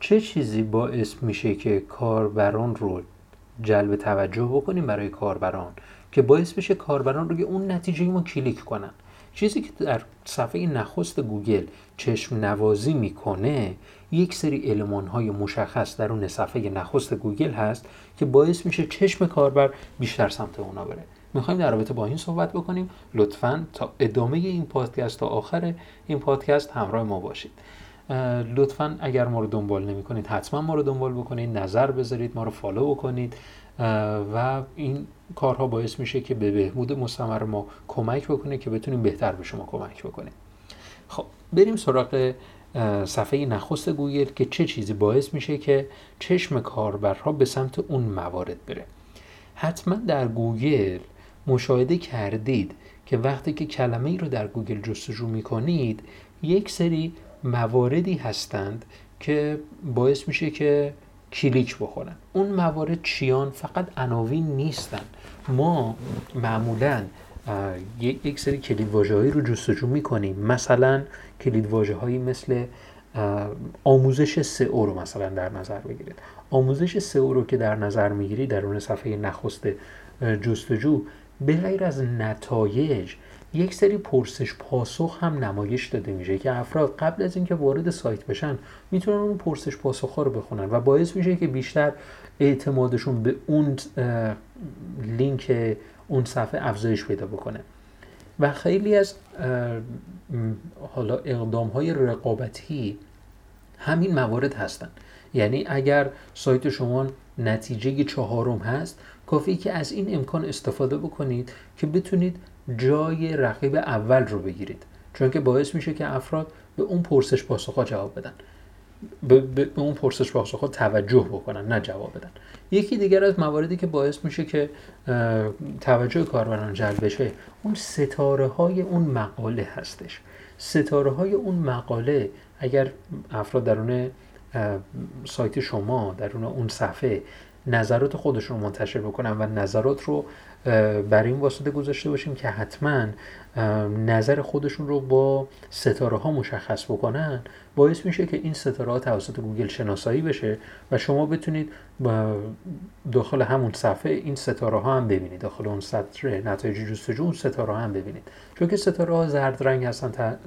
چه چیزی باعث میشه که کاربران رو جلب توجه بکنیم برای کاربران؟ که باعث بشه کاربران روی اون نتیجه ما کلیک کنن. چیزی که در صفحه نخست گوگل چشم نوازی می‌کنه یک سری المان های مشخص درون صفحه نخست گوگل هست که باعث میشه چشم کاربر بیشتر سمت اونا بره. می‌خوایم در رابطه با این صحبت بکنیم. لطفا تا ادامه این پادکست تا آخر این پادکست همراه ما باشید. لطفا اگر ما رو دنبال نمی کنید حتما ما رو دنبال بکنید نظر بذارید ما رو follow بکنید. و این کارها باعث میشه که به بهبود مستمر ما کمک بکنه که بتونیم بهتر به شما کمک بکنیم. خب بریم سراغ صفحه نخست گوگل که چه چیزی باعث میشه که چشم کاربرها به سمت اون موارد بره. حتما در گوگل مشاهده کردید که وقتی که کلمه ای رو در گوگل جستجو می‌کنید یک سری مواردی هستند که باعث میشه که کلیک بخورن. اون موارد چیان؟ فقط عناوین نیستن. ما معمولا یک سری کلید هایی رو جستجو می‌کنیم. مثلا کلید هایی مثل آموزش سئو رو مثلا در نظر بگیرید. آموزش سئو رو که در نظر می‌گیرید در اون صفحه نخست جستجو به غیر از نتایج یک سری پرسش پاسخ هم نمایش داده میشه که افراد قبل از اینکه وارد سایت بشن می‌تونن اون پرسش پاسخ ها رو بخونن و باعث میشه که بیشتر اعتمادشون به اون لینک اون صفحه افزایش پیدا بکنه. و خیلی از حالا اقدام های رقابتی همین موارد هستن. یعنی اگر سایت شما نتیجه چهارم هست کافی که از این امکان استفاده بکنید که بتونید جای رقیب اول رو بگیرید. چون که باعث میشه که افراد به اون پرسش پاسخ جواب بدن. به, به اون پرسش پاسخ توجه بکنن نه جواب بدن. یکی دیگر از مواردی که باعث میشه که توجه کاربران جلب بشه اون ستاره های اون مقاله هستش. ستاره های اون مقاله اگر افراد درون سایت شما درون اون صفحه نظرات خودشون رو منتشر بکنن و نظرات رو بر این واسطه گذاشته باشیم که حتما نظر خودشون رو با ستاره ها مشخص بکنن باعث میشه که این ستاره ها توسط گوگل شناسایی بشه و شما بتونید داخل همون صفحه این ستاره ها هم ببینید. داخل اون سطر نتایج جستجو اون ستاره ها هم ببینید. چون که ستاره ها زرد رنگ هستن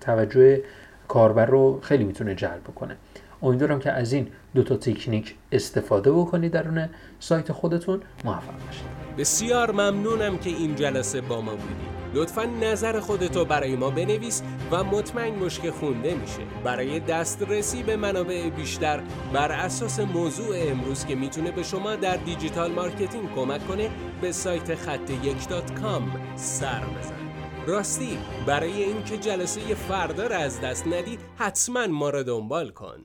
توجه کاربر رو خیلی می‌تونه جلب بکنه. امیدوارم که از این دو تا تکنیک استفاده بکنید درون سایت خودتون. موفق باشید. بسیار ممنونم که این جلسه با ما بودید. لطفا نظر خودتو برای ما بنویس و مطمئن باش که خونده میشه. برای دسترسی به منابع بیشتر بر اساس موضوع امروز که می‌تونه به شما در digital marketing کمک کنه به سایت خط یک دات کام سر بزن راستی برای اینکه جلسه فردا را از دست ندی حتما ما را دنبال کن.